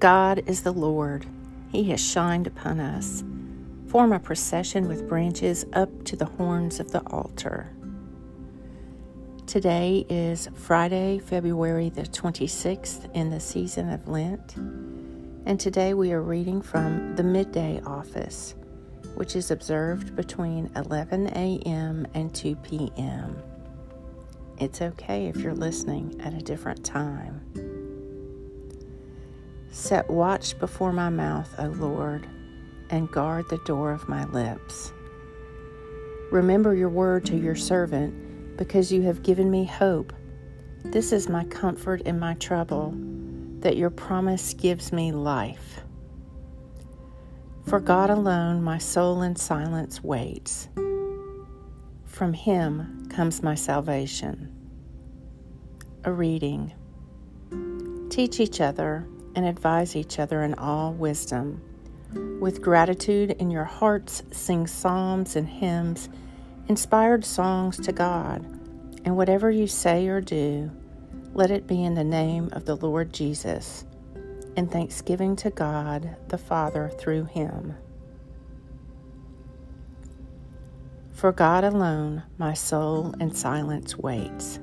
God is the Lord, He has shined upon us. Form a procession with branches up to the horns of the altar. Today is Friday, February the 26th in the season of Lent, and today we are reading from the Midday Office, which is observed between 11 a.m. and 2 p.m. It's okay if you're listening at a different time. Set watch before my mouth, O Lord, and guard the door of my lips. Remember your word to your servant, because you have given me hope. This is my comfort in my trouble, that your promise gives me life. For God alone my soul in silence waits. From him comes my salvation. A reading. Teach each other and advise each other in all wisdom. With gratitude in your hearts, sing psalms and hymns, inspired songs to God. And whatever you say or do, let it be in the name of the Lord Jesus, and thanksgiving to God the Father through him. For God alone my soul in silence waits.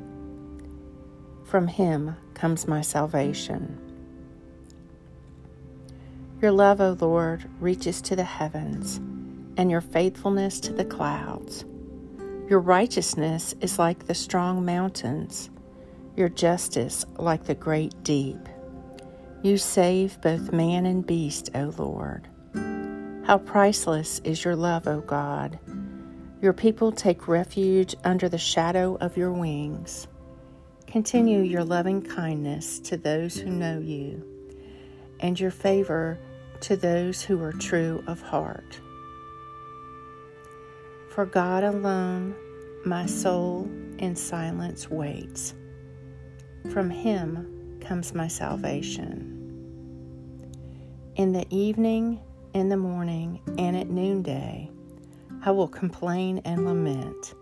From him comes my salvation. Your love, O Lord, reaches to the heavens, and your faithfulness to the clouds. Your righteousness is like the strong mountains, your justice like the great deep. You save both man and beast, O Lord. How priceless is your love, O God. Your people take refuge under the shadow of your wings. Continue your loving kindness to those who know you, and your favor to those who are true of heart. For God alone my soul in silence waits. From Him comes my salvation. In the evening, in the morning, and at noonday, I will complain and lament,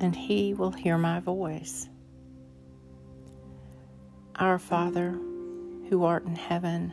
and He will hear my voice. Our Father, who art in heaven,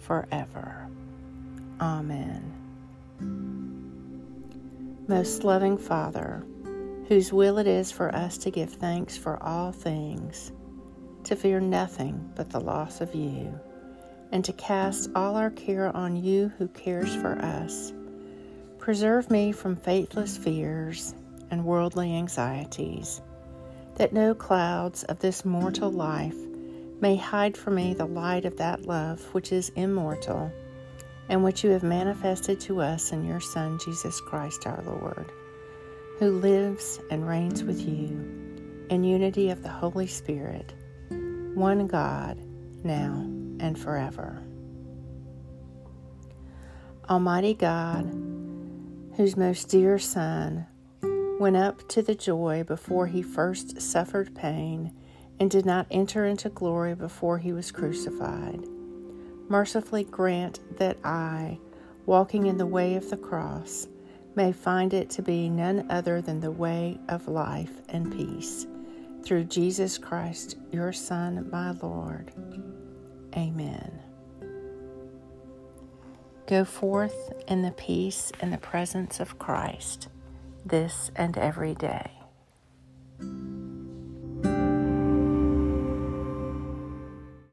forever. Amen. Most loving Father, whose will it is for us to give thanks for all things, to fear nothing but the loss of you, and to cast all our care on you who cares for us. Preserve me from faithless fears and worldly anxieties, that no clouds of this mortal life may hide from me the light of that love which is immortal and which you have manifested to us in your Son, Jesus Christ our Lord, who lives and reigns with you in unity of the Holy Spirit, one God, now and forever. Almighty God, whose most dear Son went up to the joy before he first suffered pain and did not enter into glory before he was crucified. Mercifully grant that I, walking in the way of the cross, may find it to be none other than the way of life and peace. Through Jesus Christ, your Son, my Lord. Amen. Go forth in the peace and the presence of Christ this and every day.